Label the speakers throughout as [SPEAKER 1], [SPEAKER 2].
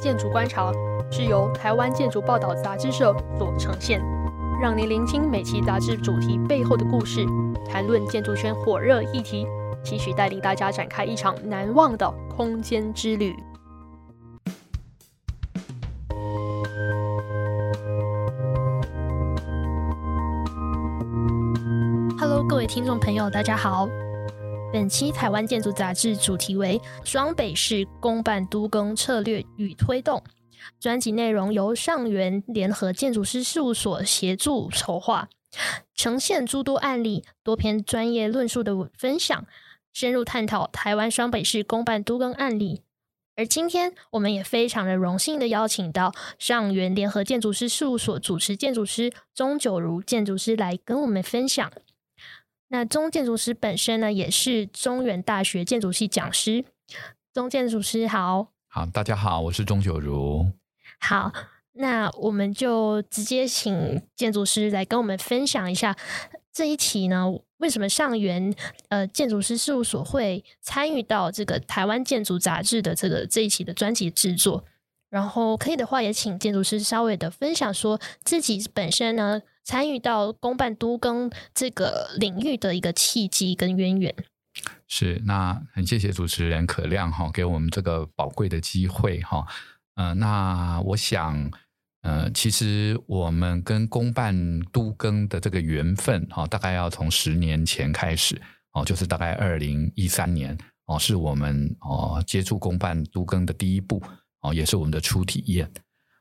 [SPEAKER 1] 建筑观察是由台湾建筑报道杂志社所呈现，让您聆听每期杂志主题背后的故事，谈论建筑圈火热议题，期许带领大家展开一场难忘的空间之旅。Hello，各位听众朋友，大家好。本期台湾建筑杂志主题为“双北市公办都更策略与推动”，专辑内容由上元联合建筑师事务所协助筹划，呈现诸多案例、多篇专业论述的分享，深入探讨台湾双北市公办都更案例。而今天，我们也非常的荣幸的邀请到上元联合建筑师事务所主持建筑师钟九如建筑师来跟我们分享。那钟建筑师本身呢，也是中原大学建筑系讲师。钟建筑师好，
[SPEAKER 2] 好，大家好，我是钟九如。
[SPEAKER 1] 好，那我们就直接请建筑师来跟我们分享一下这一期呢，为什么上元呃建筑师事务所会参与到这个台湾建筑杂志的这个这一期的专辑制作？然后可以的话，也请建筑师稍微的分享说自己本身呢。参与到公办都更这个领域的一个契机跟渊源，
[SPEAKER 2] 是，那很谢谢主持人可亮哈，给我们这个宝贵的机会哈。呃，那我想，呃，其实我们跟公办都更的这个缘分哈，大概要从十年前开始哦，就是大概二零一三年哦，是我们哦接触公办都更的第一步哦，也是我们的初体验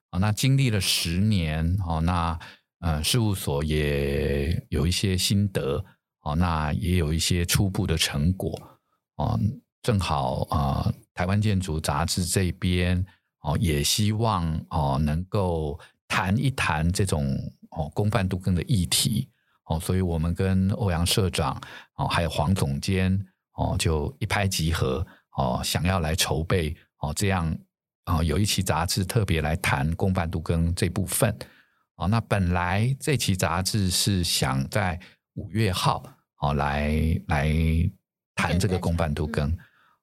[SPEAKER 2] 啊。那经历了十年哦，那呃，事务所也有一些心得哦，那也有一些初步的成果哦。正好啊、呃，台湾建筑杂志这边哦，也希望哦能够谈一谈这种哦公办都更的议题哦，所以我们跟欧阳社长哦，还有黄总监哦，就一拍即合哦，想要来筹备哦，这样啊有一期杂志特别来谈公办都更这部分。哦，那本来这期杂志是想在五月号哦来来谈这个公办都更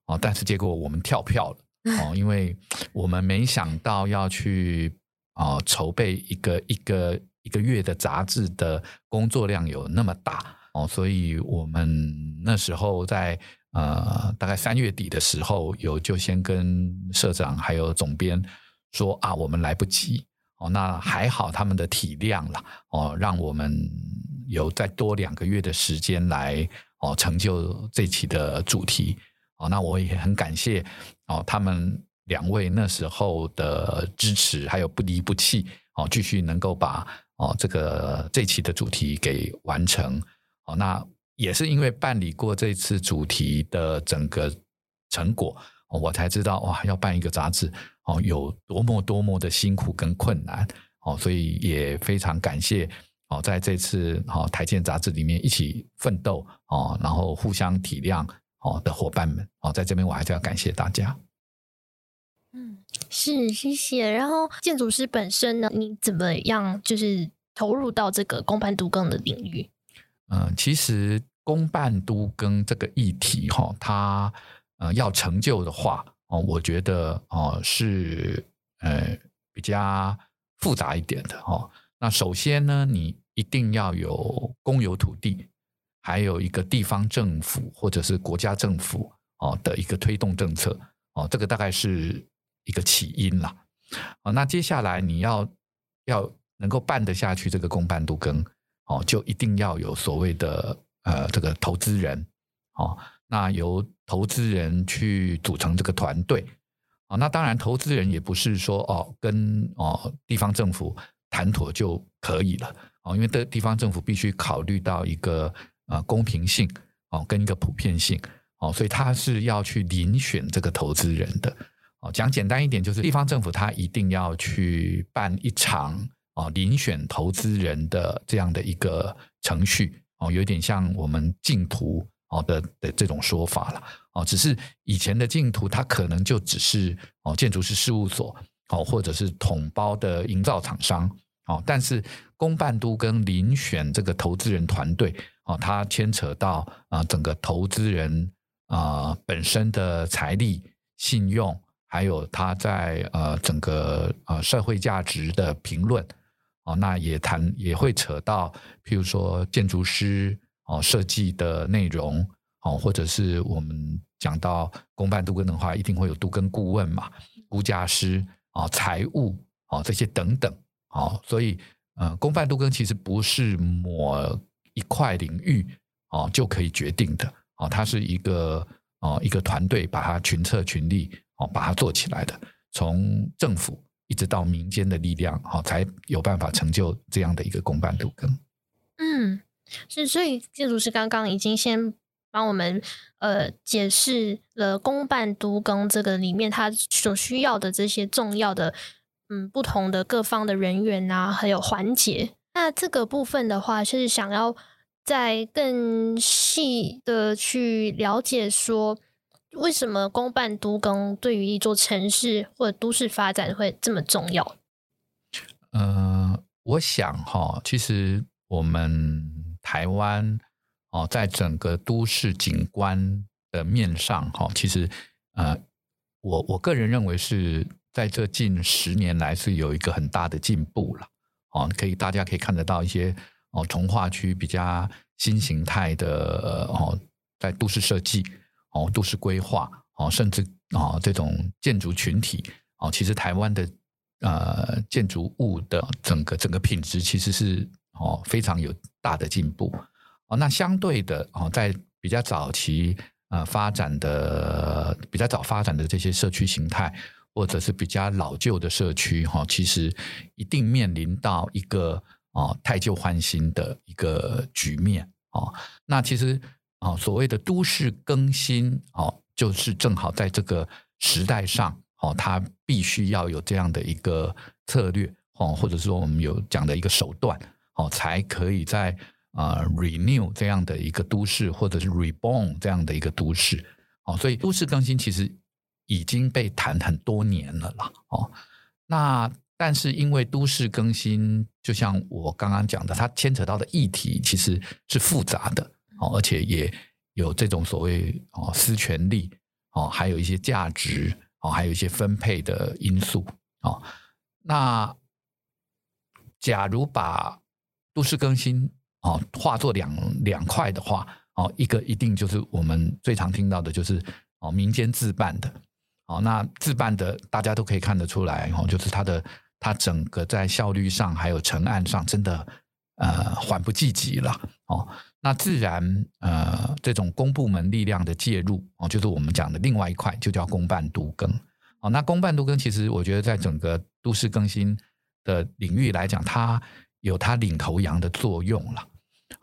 [SPEAKER 2] 哦，但是结果我们跳票了 哦，因为我们没想到要去哦筹备一个一个一个月的杂志的工作量有那么大哦，所以我们那时候在呃大概三月底的时候有就先跟社长还有总编说啊，我们来不及。哦，那还好，他们的体谅了哦，让我们有再多两个月的时间来哦成就这期的主题哦。那我也很感谢哦，他们两位那时候的支持，还有不离不弃哦，继续能够把哦这个这期的主题给完成哦。那也是因为办理过这次主题的整个成果，我才知道哇，要办一个杂志。哦，有多么多么的辛苦跟困难哦，所以也非常感谢哦，在这次哦台建杂志里面一起奋斗哦，然后互相体谅哦的伙伴们哦，在这边我还是要感谢大家。
[SPEAKER 1] 嗯，是谢谢。然后建筑师本身呢，你怎么样就是投入到这个公办都更的领域？
[SPEAKER 2] 嗯，其实公办都更这个议题哈，它呃要成就的话。哦，我觉得哦是呃比较复杂一点的哦。那首先呢，你一定要有公有土地，还有一个地方政府或者是国家政府哦的一个推动政策哦，这个大概是一个起因啦。哦，那接下来你要要能够办得下去这个公办都更哦，就一定要有所谓的呃这个投资人哦。那由投资人去组成这个团队啊，那当然投资人也不是说哦跟哦地方政府谈妥就可以了哦，因为的地方政府必须考虑到一个呃公平性哦跟一个普遍性哦，所以他是要去遴选这个投资人的哦。讲简单一点，就是地方政府他一定要去办一场哦遴选投资人的这样的一个程序哦，有点像我们竞图。哦的的这种说法了哦，只是以前的净土，它可能就只是哦建筑师事务所哦，或者是统包的营造厂商哦，但是公办都跟遴选这个投资人团队哦，它牵扯到啊整个投资人啊本身的财力、信用还有它在呃整个呃社会价值的评论。哦，那也谈也会扯到，譬如说建筑师哦设计的内容哦，或者是我们讲到公办都更的话，一定会有杜更顾问嘛，估价师啊、财务啊这些等等啊，所以呃公办都更其实不是某一块领域哦就可以决定的哦，它是一个哦一个团队把它群策群力。哦，把它做起来的，从政府一直到民间的力量，好，才有办法成就这样的一个公办都更。
[SPEAKER 1] 嗯，是，所以建筑师刚刚已经先帮我们呃解释了公办都更这个里面它所需要的这些重要的嗯不同的各方的人员啊，还有环节。那这个部分的话，就是想要再更细的去了解说。为什么公办都更对于一座城市或者都市发展会这么重要？
[SPEAKER 2] 呃，我想哈，其实我们台湾哦，在整个都市景观的面上哈，其实呃，我我个人认为是在这近十年来是有一个很大的进步了哦，可以大家可以看得到一些哦，从化区比较新形态的哦，在都市设计。哦，都市规划哦，甚至、哦，这种建筑群体哦，其实台湾的呃建筑物的整个整个品质其实是哦非常有大的进步哦。那相对的哦，在比较早期呃发展的比较早发展的这些社区形态，或者是比较老旧的社区哈、哦，其实一定面临到一个哦汰旧换新的一个局面哦。那其实。啊，所谓的都市更新，哦，就是正好在这个时代上，哦，它必须要有这样的一个策略，哦，或者说我们有讲的一个手段，哦，才可以在啊 renew 这样的一个都市，或者是 reborn 这样的一个都市，哦，所以都市更新其实已经被谈很多年了啦，哦，那但是因为都市更新，就像我刚刚讲的，它牵扯到的议题其实是复杂的。哦，而且也有这种所谓哦私权利哦，还有一些价值哦，还有一些分配的因素哦。那假如把都市更新哦化作两两块的话哦，一个一定就是我们最常听到的就是哦民间自办的哦，那自办的大家都可以看得出来哦，就是它的它整个在效率上还有成案上真的呃缓不济急了哦。那自然，呃，这种公部门力量的介入哦，就是我们讲的另外一块，就叫公办都更。哦，那公办都更其实我觉得在整个都市更新的领域来讲，它有它领头羊的作用了。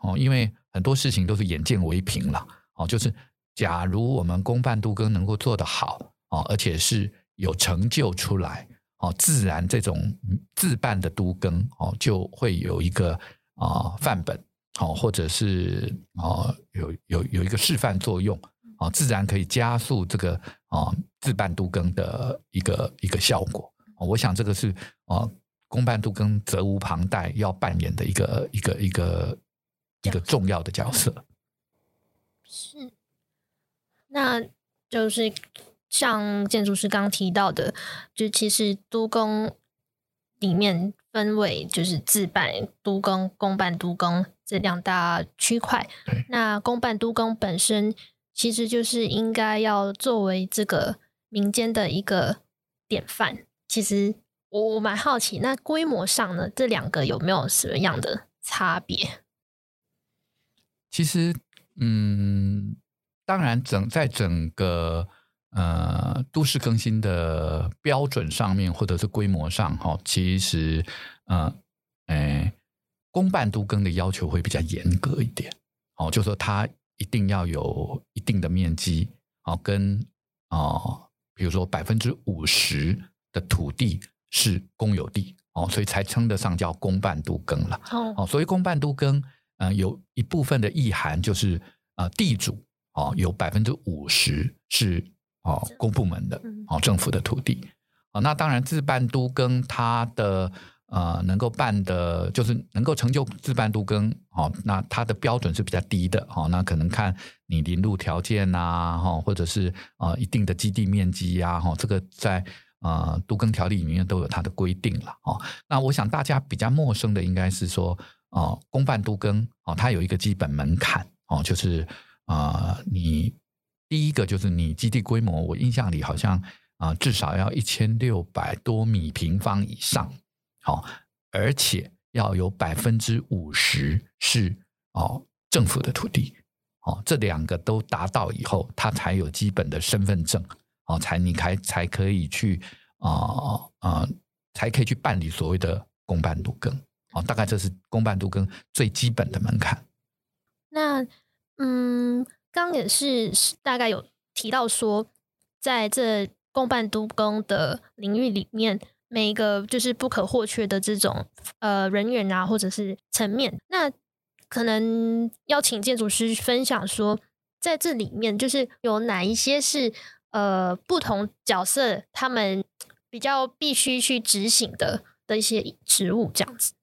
[SPEAKER 2] 哦，因为很多事情都是眼见为凭了。哦，就是假如我们公办都更能够做得好，哦，而且是有成就出来，哦，自然这种自办的都更，哦，就会有一个啊范本。哦，或者是哦，有有有一个示范作用，啊，自然可以加速这个啊自办都更的一个一个效果。我想这个是啊公办都更责无旁贷要扮演的一个一个一个一个重要的角色。
[SPEAKER 1] 是，那就是像建筑师刚提到的，就其实都更里面分为就是自办都更、公办都更。这两大区块，那公办都更本身其实就是应该要作为这个民间的一个典范。其实我我蛮好奇，那规模上呢，这两个有没有什么样的差别？
[SPEAKER 2] 其实，嗯，当然整在整个呃都市更新的标准上面，或者是规模上，哈，其实，呃，哎。公办都更的要求会比较严格一点，哦，就说它一定要有一定的面积，哦，跟哦，比如说百分之五十的土地是公有地，哦，所以才称得上叫公办都更了。哦，所以公办都更，嗯、呃，有一部分的意涵就是，呃，地主哦，有百分之五十是哦公部门的，哦，政府的土地。哦，那当然自办都更它的。呃能够办的，就是能够成就自办都更，哦，那它的标准是比较低的，哦，那可能看你临路条件呐、啊，哈，或者是呃一定的基地面积呀，哈，这个在呃都更条例里面都有它的规定了，哦，那我想大家比较陌生的应该是说，哦，公办都更，哦，它有一个基本门槛，哦，就是呃你第一个就是你基地规模，我印象里好像。啊，至少要一千六百多米平方以上，好，而且要有百分之五十是哦政府的土地，哦，这两个都达到以后，他才有基本的身份证，哦，才你才才可以去啊啊、才可以去办理所谓的公办都更，哦，大概这是公办都更最基本的门槛。
[SPEAKER 1] 那嗯，刚也是大概有提到说，在这。公办都更的领域里面，每一个就是不可或缺的这种呃人员啊，或者是层面，那可能要请建筑师分享说，在这里面就是有哪一些是呃不同角色他们比较必须去执行的的一些职务这样子，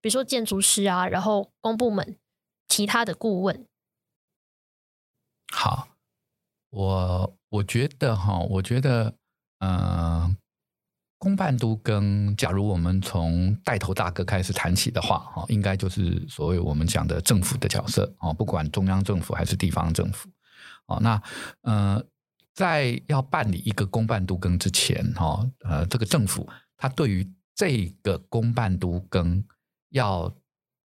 [SPEAKER 1] 比如说建筑师啊，然后公部门其他的顾问。
[SPEAKER 2] 好。我我觉得哈，我觉得，呃，公办都跟，假如我们从带头大哥开始谈起的话，哈，应该就是所谓我们讲的政府的角色，哦，不管中央政府还是地方政府，哦，那呃，在要办理一个公办都更之前，哈，呃，这个政府它对于这个公办都更要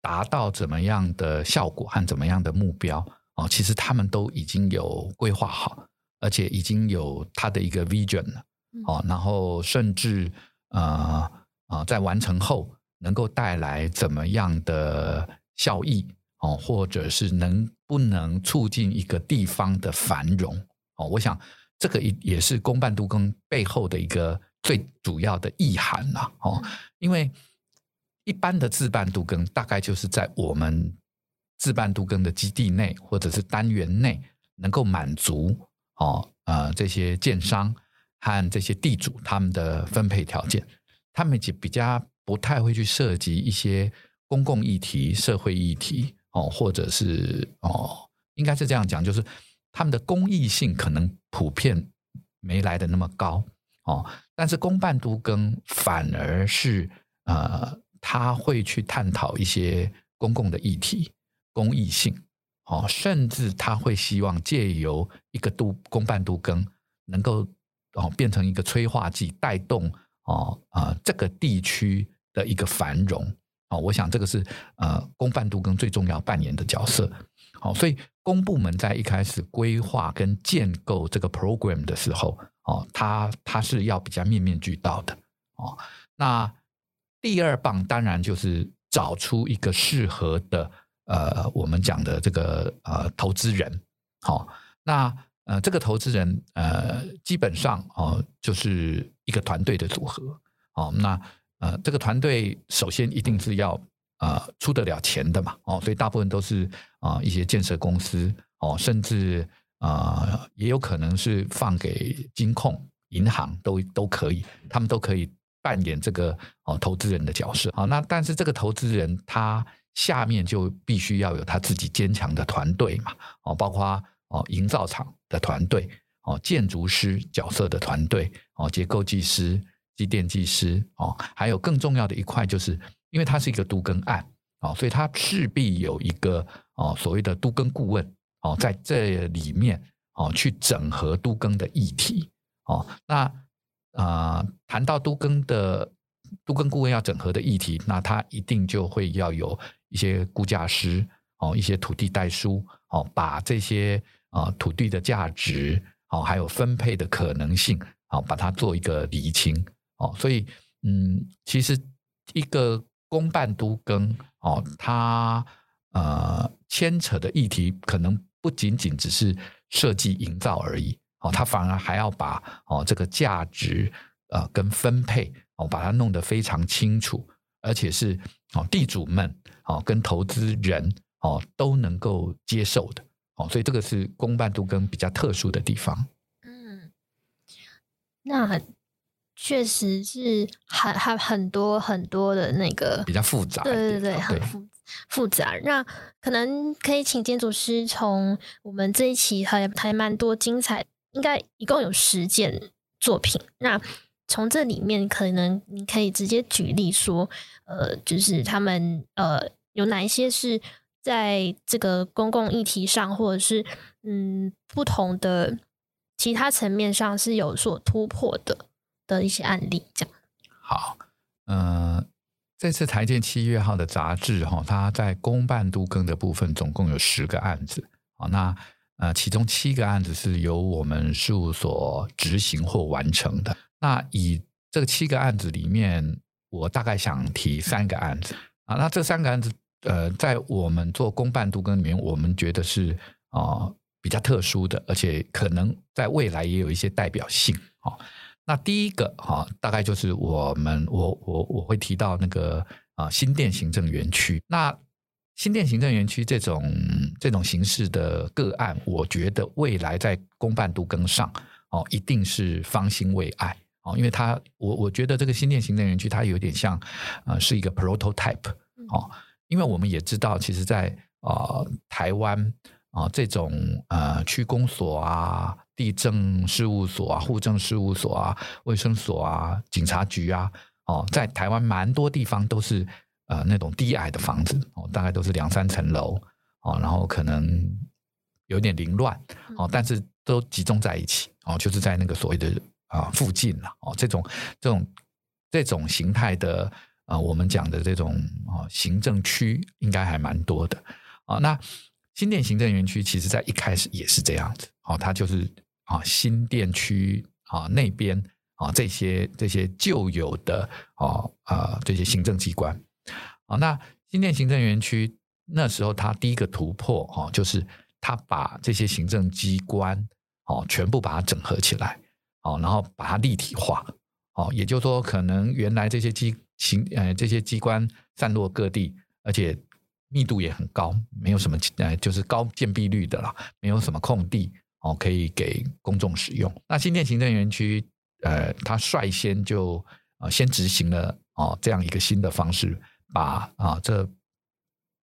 [SPEAKER 2] 达到怎么样的效果和怎么样的目标。哦，其实他们都已经有规划好，而且已经有他的一个 vision 了。哦，然后甚至呃啊、呃，在完成后能够带来怎么样的效益哦，或者是能不能促进一个地方的繁荣哦？我想这个也也是公办都更背后的一个最主要的意涵呐。哦，因为一般的自办都更大概就是在我们。自办都更的基地内或者是单元内，能够满足哦呃这些建商和这些地主他们的分配条件，他们就比较不太会去涉及一些公共议题、社会议题哦，或者是哦，应该是这样讲，就是他们的公益性可能普遍没来的那么高哦，但是公办都更反而是呃，他会去探讨一些公共的议题。公益性，哦，甚至他会希望借由一个都公办都更，能够哦变成一个催化剂，带动哦啊、这个地区的一个繁荣哦。我想这个是呃公办都更最重要扮演的角色。好，所以公部门在一开始规划跟建构这个 program 的时候，哦，他他是要比较面面俱到的哦。那第二棒当然就是找出一个适合的。呃，我们讲的这个呃投资人，好、哦，那呃这个投资人呃基本上哦就是一个团队的组合，哦，那呃这个团队首先一定是要呃出得了钱的嘛，哦，所以大部分都是啊、一些建设公司，哦，甚至啊、也有可能是放给金控、银行都都可以，他们都可以扮演这个哦投资人的角色，好、那但是这个投资人他。下面就必须要有他自己坚强的团队嘛，哦，包括哦营造厂的团队，哦建筑师角色的团队，哦结构技师、机电技师，哦还有更重要的一块，就是因为它是一个独根案，哦，所以它势必有一个哦所谓的都更顾问，哦在这里面哦去整合都更的议题，哦那啊、谈到都更的都更顾问要整合的议题，那他一定就会要有。一些估价师哦，一些土地代书哦，把这些啊土地的价值哦，还有分配的可能性哦，把它做一个厘清哦。所以嗯，其实一个公办都更哦，它呃牵扯的议题可能不仅仅只是设计营造而已哦，它反而还要把哦这个价值呃跟分配哦，把它弄得非常清楚，而且是哦地主们。哦，跟投资人哦都能够接受的哦，所以这个是公办度跟比较特殊的地方。
[SPEAKER 1] 嗯，那确实是很很很多很多的那个
[SPEAKER 2] 比较复杂，
[SPEAKER 1] 对对对，
[SPEAKER 2] 对
[SPEAKER 1] 很复复杂。那可能可以请建筑师从我们这一期还还蛮多精彩，应该一共有十件作品。那从这里面，可能你可以直接举例说，呃，就是他们呃有哪一些是在这个公共议题上，或者是嗯不同的其他层面上是有所突破的的一些案例，这样。
[SPEAKER 2] 好，呃，这次台建七月号的杂志哈，它在公办都更的部分总共有十个案子，好，那呃其中七个案子是由我们事务所执行或完成的。那以这七个案子里面，我大概想提三个案子啊。那这三个案子，呃，在我们做公办都更里面，我们觉得是啊、比较特殊的，而且可能在未来也有一些代表性啊、那第一个哈、哦，大概就是我们我我我会提到那个啊、呃、新店行政园区。那新店行政园区这种这种形式的个案，我觉得未来在公办都更上哦，一定是方兴未艾。因为它，我我觉得这个新店行政园区它有点像，呃，是一个 prototype 哦。因为我们也知道，其实在，在呃台湾啊、呃、这种呃区公所啊、地政事务所啊、户政事务所啊、卫生所啊、警察局啊，哦，在台湾蛮多地方都是呃那种低矮的房子哦，大概都是两三层楼哦，然后可能有点凌乱哦，但是都集中在一起哦，就是在那个所谓的。啊，附近了哦，这种这种这种形态的啊，我们讲的这种啊行政区应该还蛮多的啊。那新店行政园区其实在一开始也是这样子，哦，它就是啊新店区啊那边啊这些这些旧有的啊啊这些行政机关啊。那新店行政园区那时候它第一个突破哦，就是它把这些行政机关哦全部把它整合起来。哦，然后把它立体化，哦，也就是说，可能原来这些机行呃这些机关散落各地，而且密度也很高，没有什么呃就是高建蔽率的啦，没有什么空地哦可以给公众使用。那新店行政园区呃，它率先就呃先执行了哦这样一个新的方式，把啊这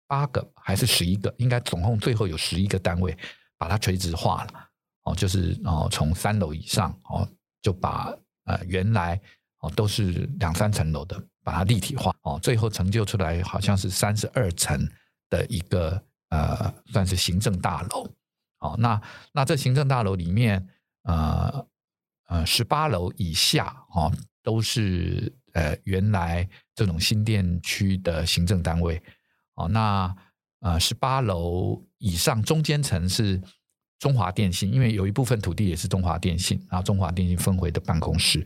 [SPEAKER 2] 八个还是十一个，应该总共最后有十一个单位把它垂直化了。哦，就是哦，从三楼以上哦，就把呃原来哦都是两三层楼的，把它立体化哦，最后成就出来好像是三十二层的一个呃，算是行政大楼。哦，那那这行政大楼里面呃呃十八楼以下哦都是呃原来这种新店区的行政单位。哦，那呃十八楼以上中间层是。中华电信，因为有一部分土地也是中华电信，然后中华电信分回的办公室，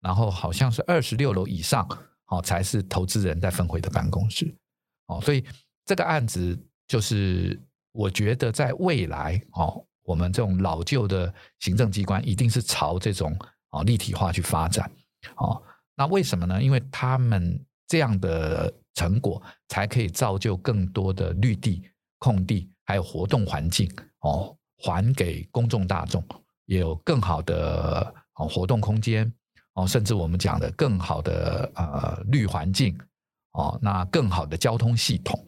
[SPEAKER 2] 然后好像是二十六楼以上，哦，才是投资人在分回的办公室，哦，所以这个案子就是我觉得在未来，哦，我们这种老旧的行政机关一定是朝这种哦立体化去发展，哦，那为什么呢？因为他们这样的成果才可以造就更多的绿地、空地，还有活动环境，哦。还给公众大众，也有更好的活动空间哦，甚至我们讲的更好的呃绿环境哦，那更好的交通系统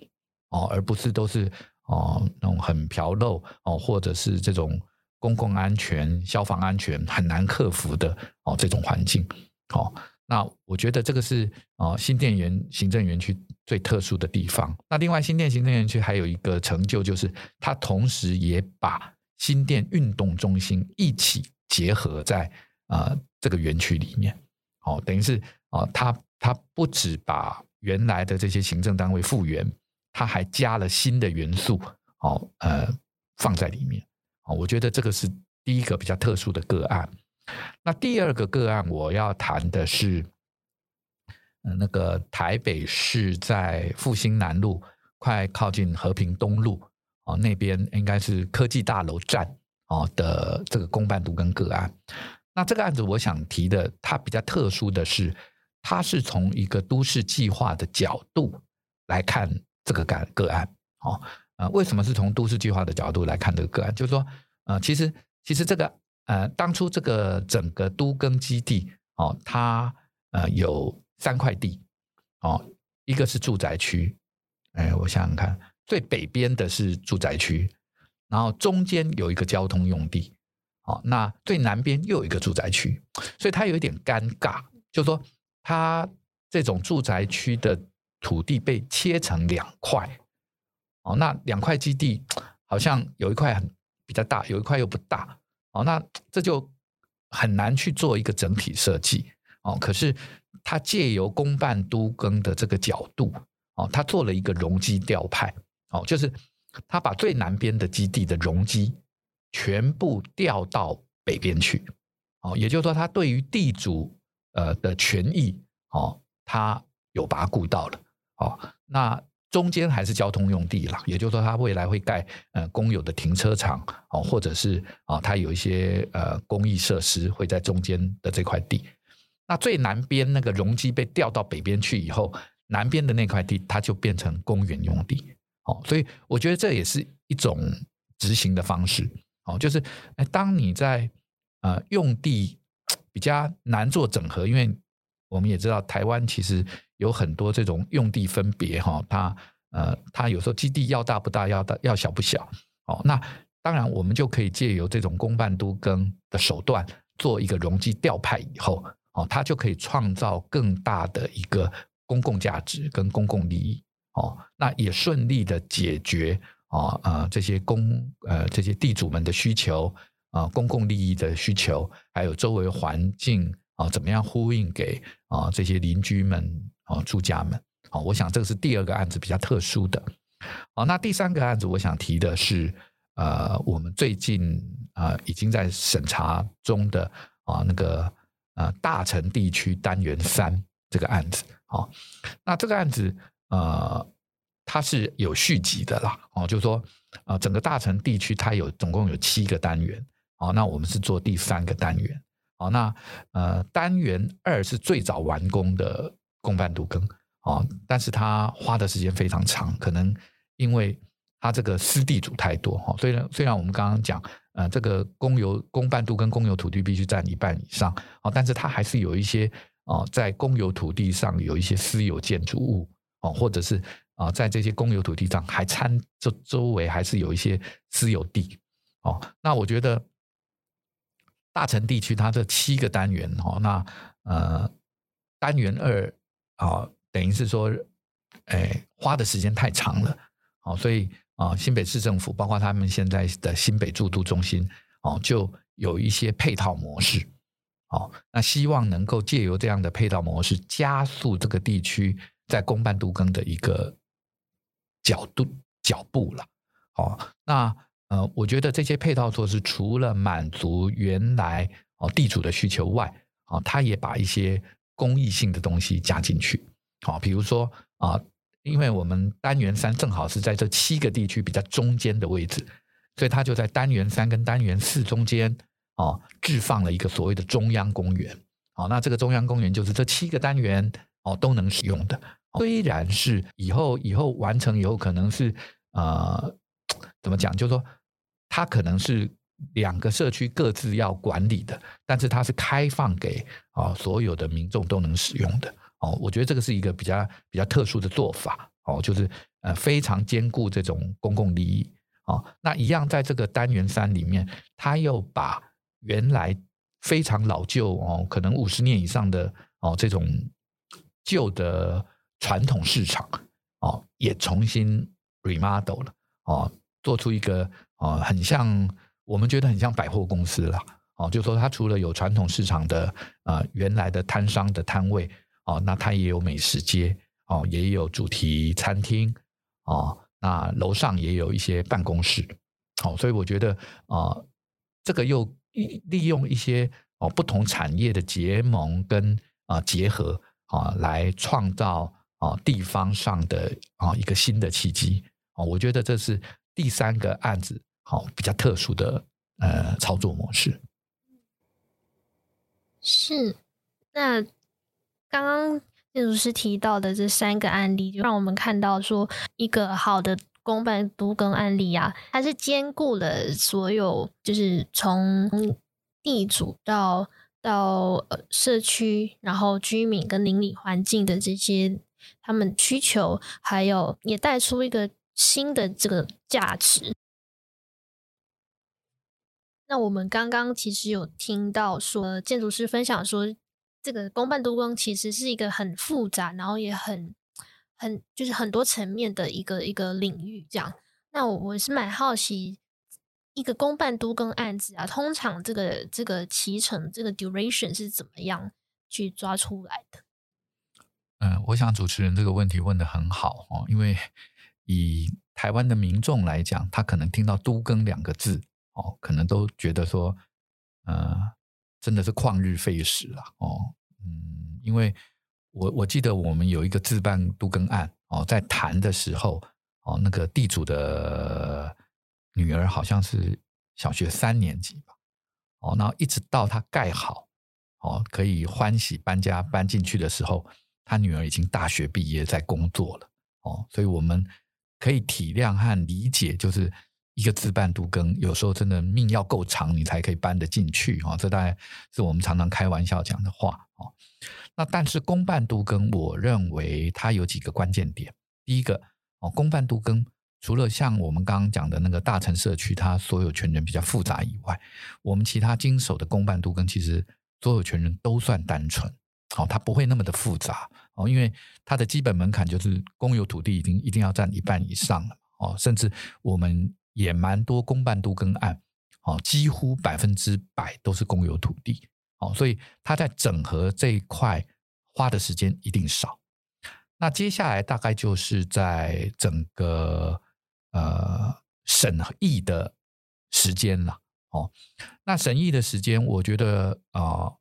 [SPEAKER 2] 哦，而不是都是哦那种很朴陋哦，或者是这种公共安全、消防安全很难克服的哦这种环境哦。那我觉得这个是哦新店园行政园区最特殊的地方。那另外新店行政园区还有一个成就，就是它同时也把新店运动中心一起结合在、呃、这个园区里面，哦，等于是哦，它它不只把原来的这些行政单位复原，它还加了新的元素，哦呃放在里面，哦，我觉得这个是第一个比较特殊的个案。那第二个个案我要谈的是，呃，那个台北市在复兴南路快靠近和平东路。哦，那边应该是科技大楼站哦的这个公办都更个案。那这个案子我想提的，它比较特殊的是，它是从一个都市计划的角度来看这个个个案。哦，呃，为什么是从都市计划的角度来看这个个案？就是说，呃，其实其实这个呃，当初这个整个都更基地哦，它呃有三块地，哦，一个是住宅区，哎，我想想看，最北边的是住宅区，然后中间有一个交通用地，哦，那最南边又有一个住宅区，所以它有一点尴尬，就是说它这种住宅区的土地被切成两块，哦，那两块基地好像有一块很比较大，有一块又不大，哦，那这就。很难去做一个整体设计。哦，可是他借由公办都更的这个角度哦，他做了一个容积调派。哦，就是他把最南边的基地的容积全部调到北边去。哦，也就是说，他对于地主呃的权益哦，他有把它顾到了。哦，那。中间还是交通用地啦，也就是说，它未来会盖呃公有的停车场哦，或者是啊，它有一些呃公益设施会在中间的这块地。那最南边那个容积被调到北边去以后，南边的那块地它就变成公园用地哦。所以我觉得这也是一种执行的方式哦，就是哎，当你在呃用地比较难做整合，因为我们也知道台湾其实。有很多这种用地分别哈，它呃，它有时候基地要大不大，要大要小不小哦。那当然，我们就可以借由这种公办都更的手段，做一个容积调派以后哦，它就可以创造更大的一个公共价值跟公共利益哦。那也顺利的解决啊呃这些公呃这些地主们的需求啊，公共利益的需求，还有周围环境啊，怎么样呼应给啊这些邻居们。啊，住家们，啊，我想这个是第二个案子比较特殊的。好，那第三个案子我想提的是，呃，我们最近啊、呃、已经在审查中的啊那个呃大城地区单元三这个案子。好，那这个案子呃它是有续集的啦。哦，就是说啊、整个大城地区它有总共有七个单元。好，那我们是做第三个单元。好，那呃单元二是最早完工的。公办都更啊，但是它花的时间非常长，可能因为它这个私地主太多哈。虽然虽然我们刚刚讲，呃，这个公有公办都更公有土地必须占一半以上啊，但是它还是有一些啊，在公有土地上有一些私有建筑物啊，或者是啊，在这些公有土地上还掺这周围还是有一些私有地哦。那我觉得大城地区它这七个单元哈，那呃单元二。啊、哦，等于是说，哎，花的时间太长了，哦，所以啊、哦，新北市政府包括他们现在的新北住都中心，哦，就有一些配套模式，哦，那希望能够借由这样的配套模式，加速这个地区在公办都更的一个角度脚步了，哦，那呃，我觉得这些配套措施除了满足原来哦地主的需求外，哦，他也把一些。公益性的东西加进去，好，比如说啊，因为我们单元三正好是在这七个地区比较中间的位置，所以它就在单元三跟单元四中间哦，置放了一个所谓的中央公园。好，那这个中央公园就是这七个单元哦都能使用的。虽然是以后以后完成以后可能是呃怎么讲，就是说它可能是。两个社区各自要管理的，但是它是开放给啊所有的民众都能使用的哦。我觉得这个是一个比较比较特殊的做法哦，就是呃非常兼顾这种公共利益哦。那一样在这个单元三里面，他又把原来非常老旧哦，可能五十年以上的哦这种旧的传统市场哦，也重新 remodel 了哦，做出一个啊很像。我们觉得很像百货公司了，哦，就说它除了有传统市场的呃原来的摊商的摊位，哦，那它也有美食街，哦，也有主题餐厅，哦，那楼上也有一些办公室，哦，所以我觉得啊，这个又利用一些哦不同产业的结盟跟啊结合啊，来创造啊地方上的啊一个新的契机，哦，我觉得这是第三个案子。好，比较特殊的呃操作模式
[SPEAKER 1] 是。那刚刚建筑师提到的这三个案例，就让我们看到说，一个好的公办都更案例啊，它是兼顾了所有，就是从地主到到呃社区，然后居民跟邻里环境的这些他们需求，还有也带出一个新的这个价值。那我们刚刚其实有听到说，建筑师分享说，这个公办都更其实是一个很复杂，然后也很很就是很多层面的一个一个领域。这样，那我我是蛮好奇，一个公办都更案子啊，通常这个这个期程这个 duration 是怎么样去抓出来的？
[SPEAKER 2] 嗯、我想主持人这个问题问的很好哦，因为以台湾的民众来讲，他可能听到“都更”两个字。哦，可能都觉得说，呃，真的是旷日费时了哦，嗯，因为我我记得我们有一个自办都更案哦，在谈的时候哦，那个地主的女儿好像是小学三年级吧，哦，然后一直到他盖好哦，可以欢喜搬家搬进去的时候，他女儿已经大学毕业在工作了哦，所以我们可以体谅和理解，就是。一个自办都更，有时候真的命要够长，你才可以搬得进去啊！这大概是我们常常开玩笑讲的话哦。那但是公办都更，我认为它有几个关键点。第一个哦，公办都更除了像我们刚刚讲的那个大城社区，它所有权人比较复杂以外，我们其他经手的公办都更，其实所有权人都算单纯哦，它不会那么的复杂哦，因为它的基本门槛就是公有土地已经一定要占一半以上了哦，甚至我们。也蛮多公办都更案，哦，几乎百分之百都是公有土地，哦，所以他在整合这一块花的时间一定少。那接下来大概就是在整个呃审议的时间了，哦，那审议的时间，我觉得啊、呃，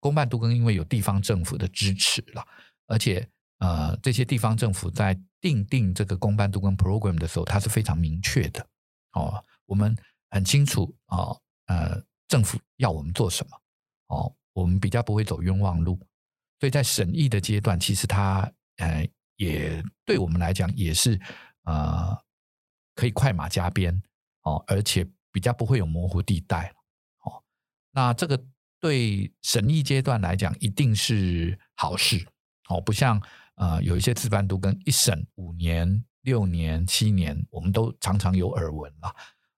[SPEAKER 2] 公办都更因为有地方政府的支持了，而且呃，这些地方政府在订定这个公办都更 program 的时候，它是非常明确的。哦，我们很清楚哦，呃，政府要我们做什么哦，我们比较不会走冤枉路，所以在审议的阶段，其实它呃也对我们来讲也是呃可以快马加鞭哦，而且比较不会有模糊地带哦。那这个对审议阶段来讲一定是好事哦，不像呃有一些自办都跟一审五年。六年、七年，我们都常常有耳闻了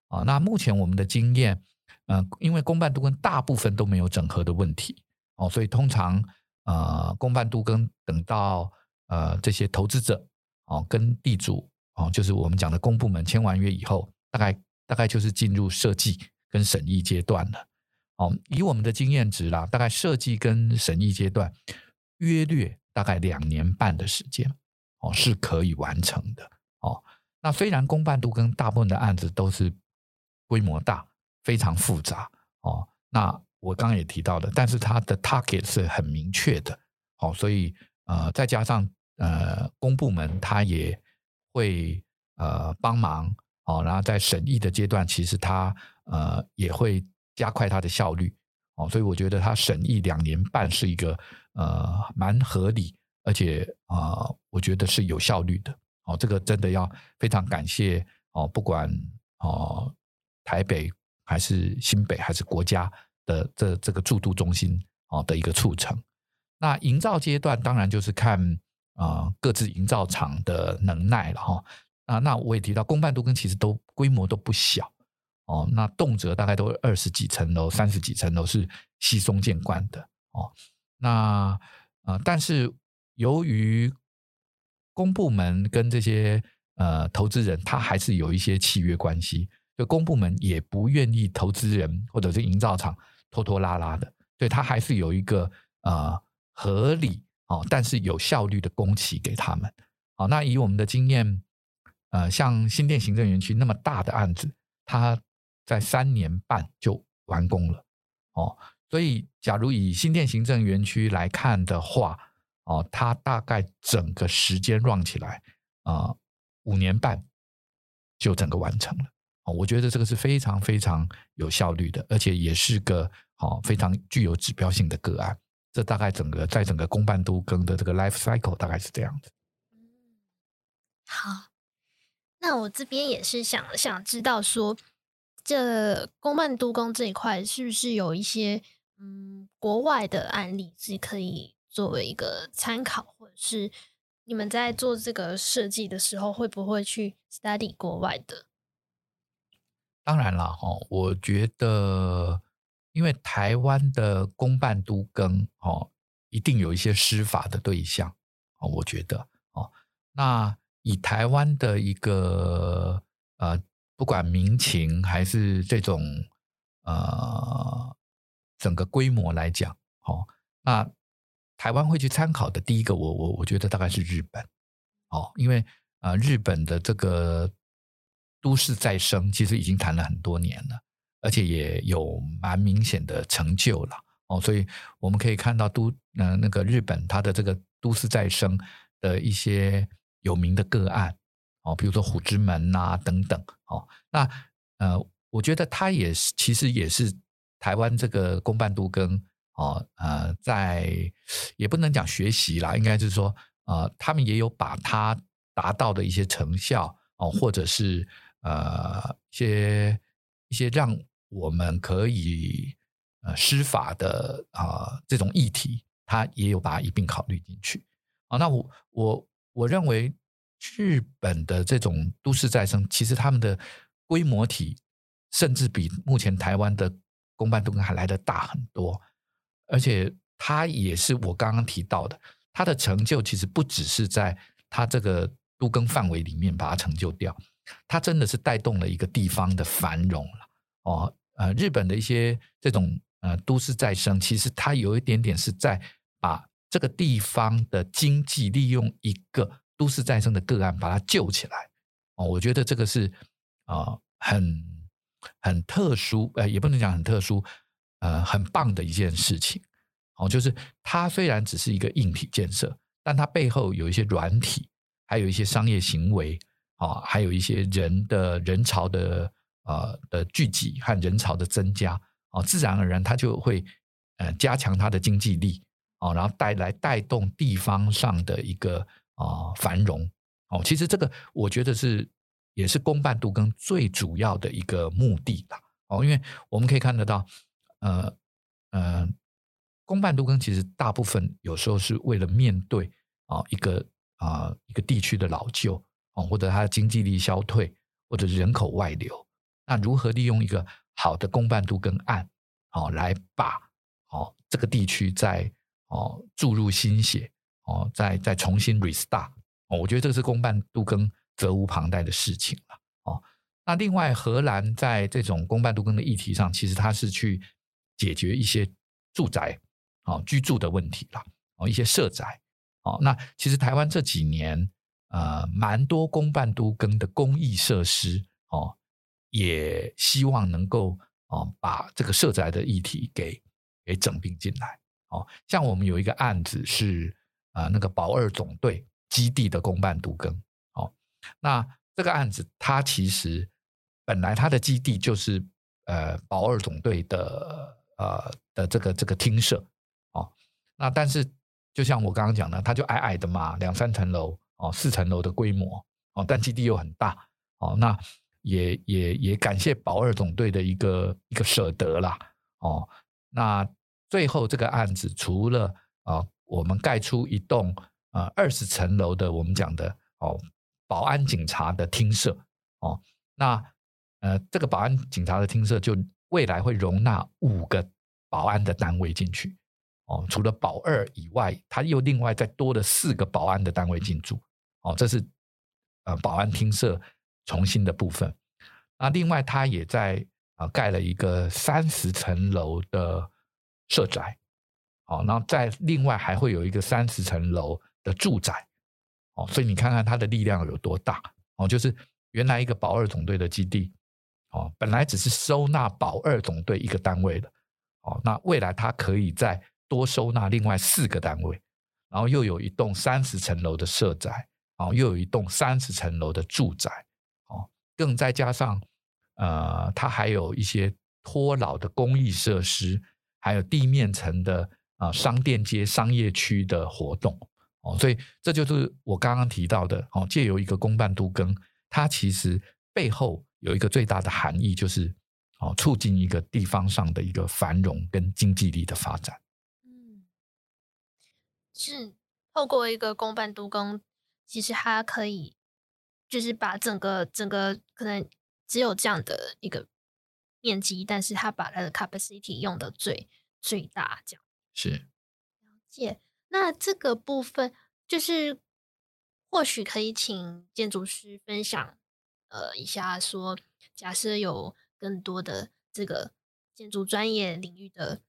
[SPEAKER 2] 啊。那目前我们的经验，呃，因为公办都跟大部分都没有整合的问题哦，所以通常呃，公办都跟等到呃这些投资者哦跟地主哦，就是我们讲的公部门签完约以后，大概大概就是进入设计跟审议阶段了。哦，以我们的经验值啦，大概设计跟审议阶段约略大概两年半的时间哦，是可以完成的。哦，那虽然公办都跟大部分的案子都是规模大、非常复杂哦，那我刚刚也提到了，但是它的 target 是很明确的，哦，所以呃，再加上呃，公部门它也会呃帮忙哦，然后在审议的阶段，其实它呃也会加快它的效率哦，所以我觉得它审议两年半是一个呃蛮合理，而且啊、呃，我觉得是有效率的。哦，这个真的要非常感谢哦，不管哦台北还是新北还是国家的这这个驻都中心哦的一个促成。那营造阶段当然就是看啊、各自营造厂的能耐了哈。啊，那我也提到公办都跟其实都规模都不小哦，那动辄大概都二十几层楼、三十几层楼是稀松见惯的哦。那啊、但是由于公部门跟这些呃投资人，他还是有一些契约关系，就公部门也不愿意投资人或者是营造厂拖拖拉拉的，所以他还是有一个呃合理哦，但是有效率的工期给他们。好，那以我们的经验，呃，像新店行政园区那么大的案子，它在三年半就完工了哦。所以，假如以新店行政园区来看的话，哦，它大概整个时间 run 起来啊，五年半就整个完成了。哦，我觉得这个是非常非常有效率的，而且也是个哦非常具有指标性的个案。这大概整个在整个公办都更的这个 life cycle 大概是这样子。
[SPEAKER 1] 好，那我这边也是想想知道说，这公办都更这一块是不是有一些嗯，国外的案例是可以作为一个参考，或者是你们在做这个设计的时候，会不会去 study 国外的？
[SPEAKER 2] 当然了，哈，我觉得，因为台湾的公办都更，哦，一定有一些施法的对象，哦，我觉得，哦，那以台湾的一个呃，不管民情还是这种呃整个规模来讲，哦，那台湾会去参考的第一个，我我我觉得大概是日本，哦，因为啊，日本的这个。都市再生其实已经谈了很多年了，而且也有蛮明显的成就了哦，所以我们可以看到都呃那个日本它的这个都市再生的一些有名的个案哦，比如说虎之门呐、啊、等等哦，那呃我觉得它也是其实也是台湾这个公办都更哦呃在也不能讲学习啦，应该就是说呃他们也有把它达到的一些成效哦，或者是。呃，一些一些让我们可以呃施法的啊、这种议题，他也有把它一并考虑进去啊。那我我我认为日本的这种都市再生，其实他们的规模体甚至比目前台湾的公办都还来得大很多，而且它也是我刚刚提到的，它的成就其实不只是在它这个都更范围里面把它成就掉。它真的是带动了一个地方的繁荣了哦，呃，日本的一些这种呃都市再生，其实它有一点点是在把这个地方的经济利用一个都市再生的个案把它救起来哦，我觉得这个是啊、呃、很很特殊，呃，也不能讲很特殊，呃，很棒的一件事情哦，就是它虽然只是一个硬体建设，但它背后有一些软体，还有一些商业行为。啊，还有一些人的人潮的呃的聚集和人潮的增加啊，自然而然它就会呃加强它的经济力啊，然后带来带动地方上的一个啊繁荣哦。其实这个我觉得是也是公办都更最主要的一个目的吧哦，因为我们可以看得到呃呃公办都更其实大部分有时候是为了面对啊一个啊一个地区的老旧。哦，或者它的经济力消退，或者是人口外流，那如何利用一个好的公办都更案，哦，来把哦这个地区再哦注入新血，哦，再再重新 restart，哦，我觉得这个是公办都更责无旁贷的事情了，哦。那另外，荷兰在这种公办都更的议题上，其实它是去解决一些住宅哦居住的问题啦，哦，一些社宅，哦，那其实台湾这几年。呃，蛮多公办都更的公益设施哦，也希望能够哦把这个社宅的议题给给整并进来哦。像我们有一个案子是呃那个保二总队基地的公办都更哦，那这个案子它其实本来它的基地就是呃保二总队的呃的这个这个厅舍哦，那但是就像我刚刚讲的，它就矮矮的嘛，两三层楼。哦，四层楼的规模哦，但基地又很大哦，那也也也感谢保二总队的一个一个舍得啦哦。那最后这个案子除了啊、我们盖出一栋啊二十层楼的我们讲的哦保安警察的厅舍哦，那呃这个保安警察的厅舍就未来会容纳五个保安的单位进去。哦，除了保二以外，他又另外再多了四个保安的单位进驻。哦，这是呃保安厅舍重新的部分。那另外，他也在啊盖了一个三十层楼的社宅。哦，然后再另外还会有一个三十层楼的住宅。哦，所以你看看它的力量有多大。哦，就是原来一个保二总队的基地，哦，本来只是收纳保二总队一个单位的。哦，那未来它可以再多收纳另外四个单位，然后又有一栋三十层楼的社宅，哦，又有一栋三十层楼的住宅，哦，更再加上，呃，它还有一些托老的公益设施，还有地面层的啊、商店街、商业区的活动，哦，所以这就是我刚刚提到的，哦，借由一个公办都更，它其实背后有一个最大的含义，就是，哦，促进一个地方上的一个繁荣跟经济力的发展。
[SPEAKER 1] 嗯，是透过一个公办都工，其实它可以就是把整个整个可能只有这样的一个面积，但是它把它的 capacity 用的最最大，这样
[SPEAKER 2] 是
[SPEAKER 1] 了解。那这个部分就是或许可以请建筑师分享呃一下说，假设有。更多的这个建筑专业领域的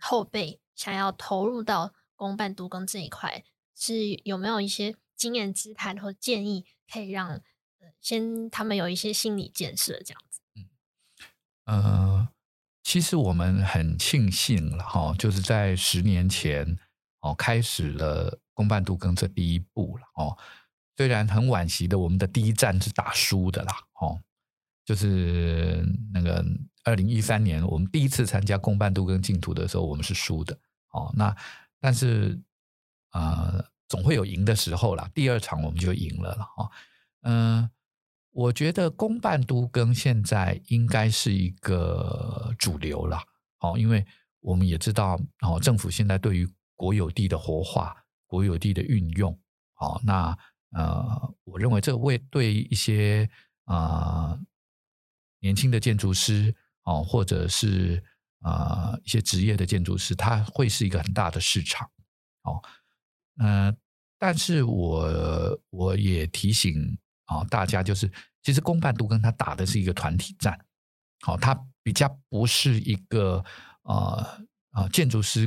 [SPEAKER 1] 后辈想要投入到公办都更这一块，是有没有一些经验之谈或建议，可以让呃先他们有一些心理建设这样子？嗯，
[SPEAKER 2] 呃，其实我们很庆幸了哈，就是在十年前哦开始了公办都更这第一步了哦，虽然很惋惜的，我们的第一战是打输的啦哦。就是那个二零一三年，我们第一次参加公办都更竞图的时候，我们是输的哦。那但是啊、呃，总会有赢的时候啦。第二场我们就赢了了哦。嗯、我觉得公办都更现在应该是一个主流了哦，因为我们也知道哦，政府现在对于国有地的活化、国有地的运用，哦，那呃，我认为这会对一些啊。年轻的建筑师哦，或者是啊、一些职业的建筑师，他会是一个很大的市场哦。嗯、呃，但是我我也提醒啊、大家，就是其实公办都跟他打的是一个团体战，好、哦，他比较不是一个呃呃建筑师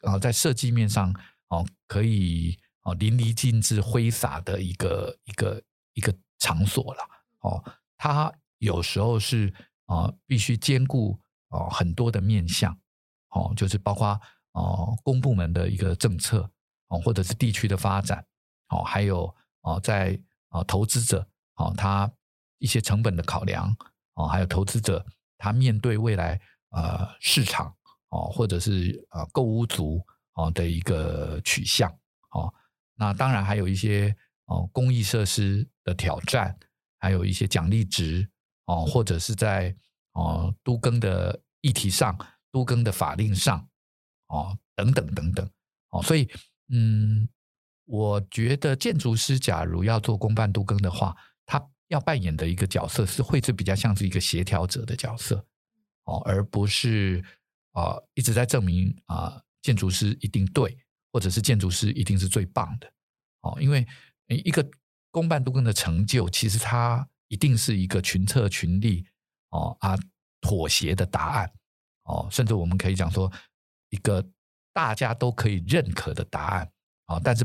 [SPEAKER 2] 啊、呃、在设计面上哦可以哦淋漓尽致挥洒的一个一个一个场所了哦，他。有时候是啊、必须兼顾啊、很多的面向，哦，就是包括哦、公部门的一个政策哦、或者是地区的发展哦、还有哦、在啊、投资者哦、他一些成本的考量哦、还有投资者他面对未来呃市场哦、或者是呃购屋族哦、呃、的一个取向哦、那当然还有一些哦、公益设施的挑战，还有一些奖励值。哦，或者是在哦都更的议题上、都更的法令上，哦等等等等，哦，所以嗯，我觉得建筑师假如要做公办都更的话，他要扮演的一个角色是会是比较像是一个协调者的角色，哦，而不是啊、一直在证明啊、建筑师一定对，或者是建筑师一定是最棒的，哦，因为一个公办都更的成就，其实它。一定是一个群策群力哦啊妥协的答案。哦，甚至我们可以讲说一个大家都可以认可的答案。哦，但是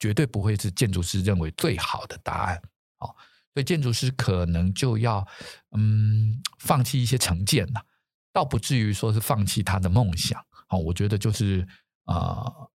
[SPEAKER 2] 绝对不会是建筑师认为最好的答案。哦，所以建筑师可能就要嗯放弃一些成见了，倒不至于说是放弃他的梦想。哦，我觉得就是呃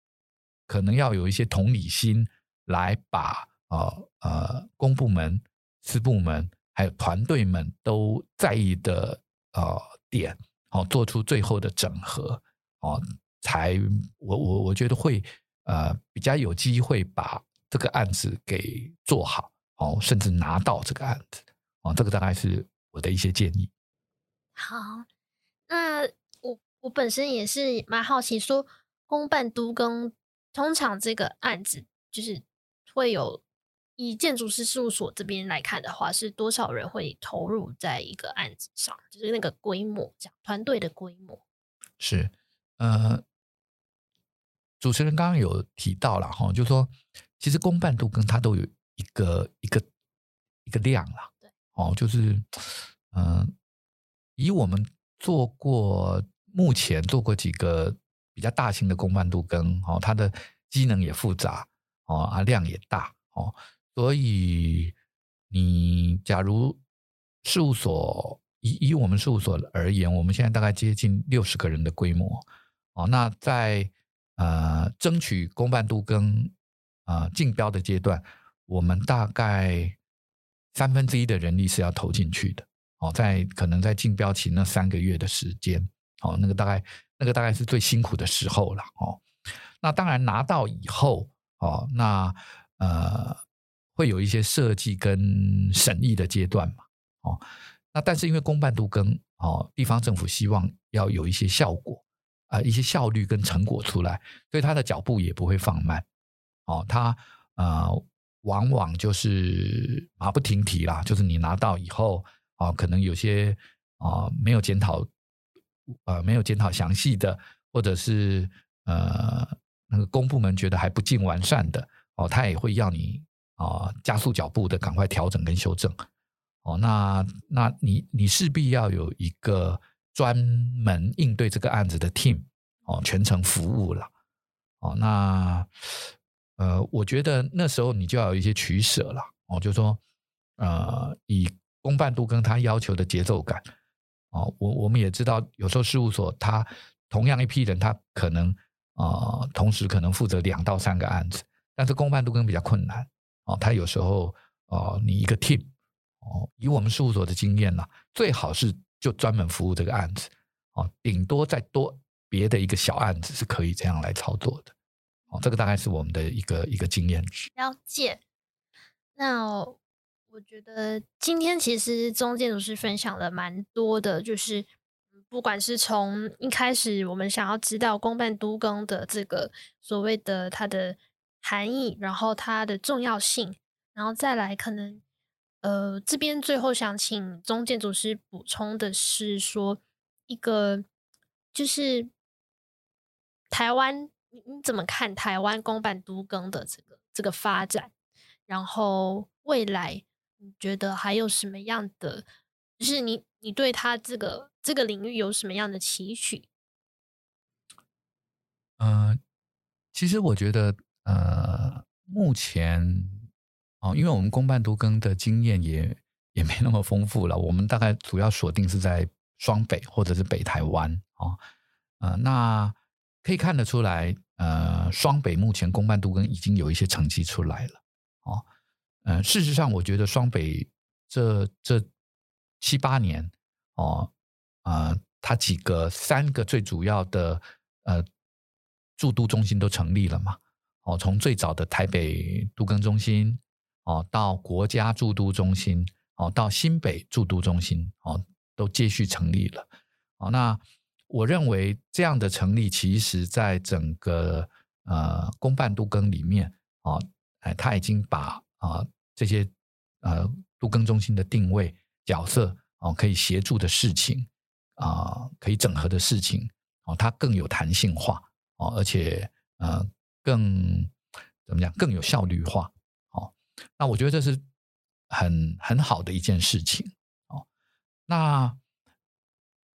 [SPEAKER 2] 可能要有一些同理心来把呃呃公部门。私部门还有团队们都在意的呃点，哦，做出最后的整合，哦，才我我我觉得会呃比较有机会把这个案子给做好，哦，甚至拿到这个案子，哦，这个大概是我的一些建议。
[SPEAKER 1] 好，那我我本身也是蛮好奇，说公办都更通常这个案子就是会有。以建筑师事务所这边来看的话，是多少人会投入在一个案子上？就是那个规模，这样团队的规模。
[SPEAKER 2] 是，呃，主持人刚刚有提到了哈，就是说其实公办度跟它都有一个一个一个量啦，对，哦，就是嗯、呃，以我们做过目前做过几个比较大型的公办度更，哦，它的机能也复杂，哦啊量也大，哦。所以，你假如事务所以以我们事务所而言，我们现在大概接近六十个人的规模哦。那在呃争取公办度更啊竞标的阶段，我们大概三分之一的人力是要投进去的哦。在可能在竞标期那三个月的时间哦，那个大概那个大概是最辛苦的时候了哦。那当然拿到以后哦，那呃。会有一些设计跟审议的阶段嘛，哦，那但是因为公办都更哦，地方政府希望要有一些效果啊、一些效率跟成果出来，所以他的脚步也不会放慢。哦，他呃，往往就是马不停蹄啦，就是你拿到以后啊、可能有些啊、没有检讨，呃，没有检讨详细的，或者是呃那个公部门觉得还不尽完善的，哦，他也会要你啊、加速脚步的，赶快调整跟修正。哦，那那你你势必要有一个专门应对这个案子的 team 哦，全程服务了。哦，那呃，我觉得那时候你就要有一些取舍了。哦，就是说呃，以公办度跟他要求的节奏感。哦，我我们也知道，有时候事务所他同样一批人，他可能啊、呃，同时可能负责两到三个案子，但是公办都更比较困难。哦，他有时候哦、你一个 team。哦，以我们事务所的经验呢，最好是就专门服务这个案子，哦，顶多再多别的一个小案子是可以这样来操作的，哦，这个大概是我们的一个一个经验。
[SPEAKER 1] 了解。那我觉得今天其实中建筑师分享了蛮多的，就是不管是从一开始我们想要知道公办都更的这个所谓的它的含义，然后它的重要性，然后再来可能。呃，这边最后想请中建筑师补充的是说，一个就是台湾，你你怎么看台湾公办都更的这个这个发展？然后未来你觉得还有什么样的，就是你你对他这个这个领域有什么样的期许？
[SPEAKER 2] 呃，其实我觉得，呃，目前。哦，因为我们公办都更的经验也也没那么丰富了，我们大概主要锁定是在双北或者是北台湾啊，呃，那可以看得出来，呃，双北目前公办都更已经有一些成绩出来了，呃，事实上，我觉得双北这这七八年，哦，呃，它几个三个最主要的呃驻都中心都成立了嘛，哦，从最早的台北都更中心。哦，到国家驻都中心，哦，到新北驻都中心，哦，都继续成立了。哦，那我认为这样的成立，其实在整个呃公办都更里面，哦，哎，他已经把啊、这些呃都更中心的定位角色，哦，可以协助的事情，啊、可以整合的事情，哦，它更有弹性化，哦，而且呃更怎么讲，更有效率化哦。那我觉得这是很很好的一件事情哦。那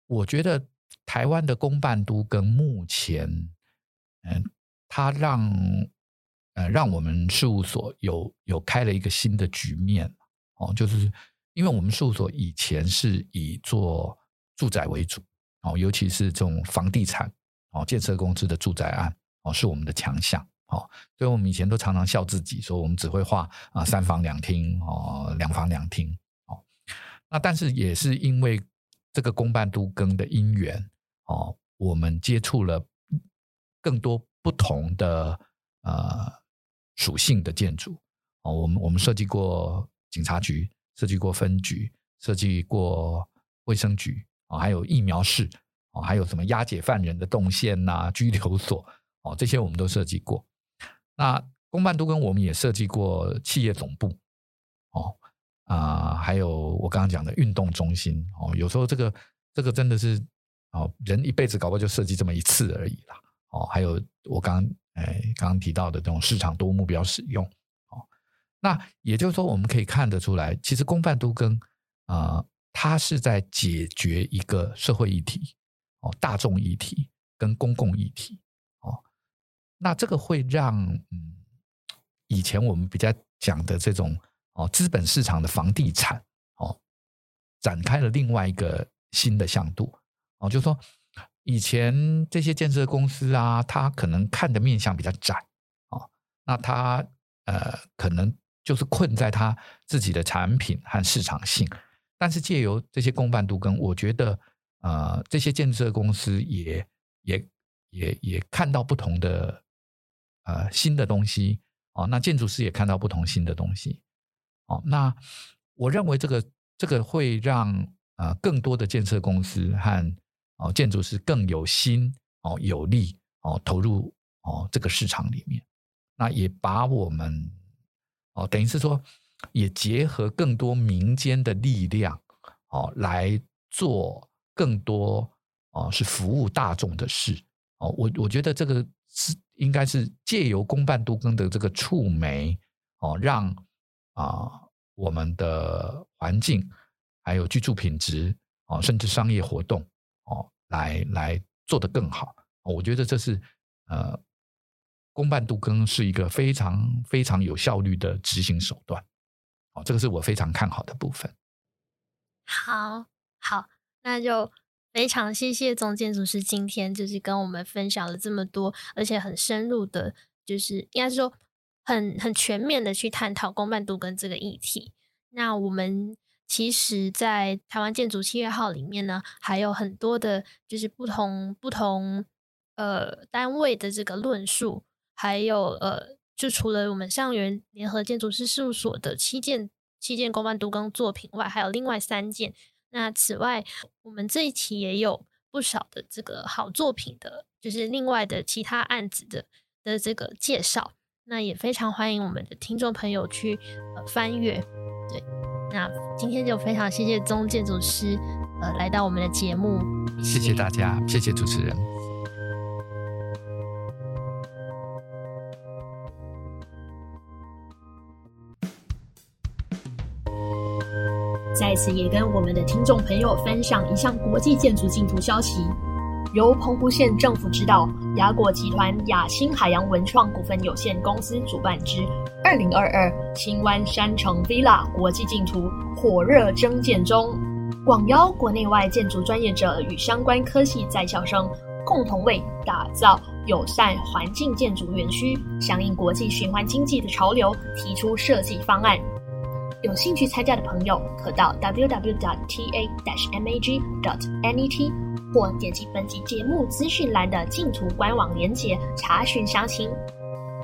[SPEAKER 2] 我觉得台湾的公办都更目前，嗯，它让呃让我们事务所有有开了一个新的局面哦，就是因为我们事务所以前是以做住宅为主哦，尤其是这种房地产哦，建设公司的住宅案哦，是我们的强项。哦，所以我们以前都常常笑自己，说我们只会画啊三房两厅哦，两房两厅哦。那但是也是因为这个公办都更的因缘哦，我们接触了更多不同的呃属性的建筑哦。我们我们设计过警察局，设计过分局，设计过卫生局啊，还有疫苗室哦，还有什么押解犯人的动线呐、拘留所哦，这些我们都设计过。那公办都跟我们也设计过企业总部，哦啊、还有我刚刚讲的运动中心哦，有时候这个这个真的是哦，人一辈子搞不好就设计这么一次而已啦，哦，还有我刚哎刚刚提到的这种市场多目标使用，哦，那也就是说我们可以看得出来，其实公办都更啊、它是在解决一个社会议题哦，大众议题跟公共议题。哦那这个会让嗯，以前我们比较讲的这种哦，资本市场的房地产哦，展开了另外一个新的向度哦，就是说以前这些建设公司啊，他可能看的面向比较窄哦，那他呃可能就是困在他自己的产品和市场性，但是借由这些公办都更，我觉得呃这些建设公司也也也也看到不同的。呃，新的东西哦，那建筑师也看到不同新的东西哦。那我认为这个这个会让呃更多的建设公司和哦建筑师更有心哦有力哦投入哦这个市场里面，那也把我们哦等于是说也结合更多民间的力量哦来做更多哦是服务大众的事哦，我我觉得这个是应该是借由公办都更的这个触媒哦让啊。我们的环境，还有居住品质，哦，甚至商业活动，来来做得更好。我觉得这是呃，公办都更是一个非常非常有效率的执行手段。哦，这个是我非常看好的部分。
[SPEAKER 1] 好，好，那就非常谢谢总建筑师今天就是跟我们分享了这么多，而且很深入的，就是应该是说。很很全面的去探讨公办都更这个议题。那我们其实，在台湾建筑企业号里面呢，还有很多的，就是不同不同呃单位的这个论述，还有呃，就除了我们上元联合建筑师事务所的七件七件公办都更作品外，还有另外三件。那此外，我们这一期也有不少的这个好作品的，就是另外的其他案子的的这个介绍。那也非常欢迎我们的听众朋友去呃翻阅，那今天就非常谢谢宗建筑师呃来到我们的节目，
[SPEAKER 2] 谢谢大家，谢谢主持人。
[SPEAKER 1] 在此也跟我们的听众朋友分享一项国际建筑竞图消息。由澎湖县政府指导，雅果集团雅星海洋文创股份有限公司主办之二零二二青湾山城 Villa 国际竞图火热征建中，广邀国内外建筑专业者与相关科系在校生，共同为打造友善环境建筑园区，响应国际循环经济的潮流，提出设计方案。有兴趣参加的朋友，可到 www.ta-mag.net 或点击本集节目资讯栏的竞图官网链接查询详情。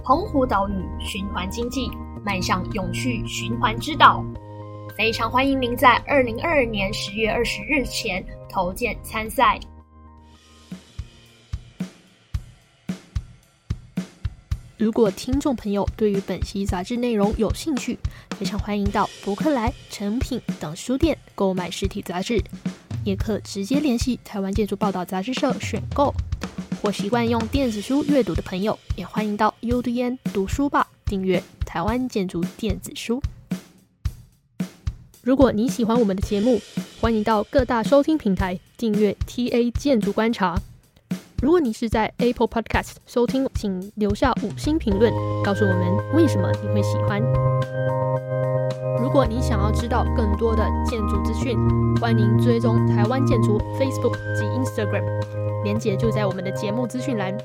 [SPEAKER 1] 澎湖岛屿循环经济，迈向永续循环之道。非常欢迎您在二零二二年十月二十日前投件参赛。如果听众朋友对于本期杂志内容有兴趣，非常欢迎到博客来、诚品等书店购买实体杂志。也可直接联系台湾建筑报道杂志社选购，或习惯用电子书阅读的朋友，也欢迎到 UDN 读书吧订阅台湾建筑电子书。如果你喜欢我们的节目，欢迎到各大收听平台订阅 TA 建筑观察。如果你是在 Apple Podcast 收听，请留下五星评论，告诉我们为什么你会喜欢。如果你想要知道更多的建筑资讯，欢迎追踪台湾建筑 Facebook 及 Instagram，连结就在我们的节目资讯栏。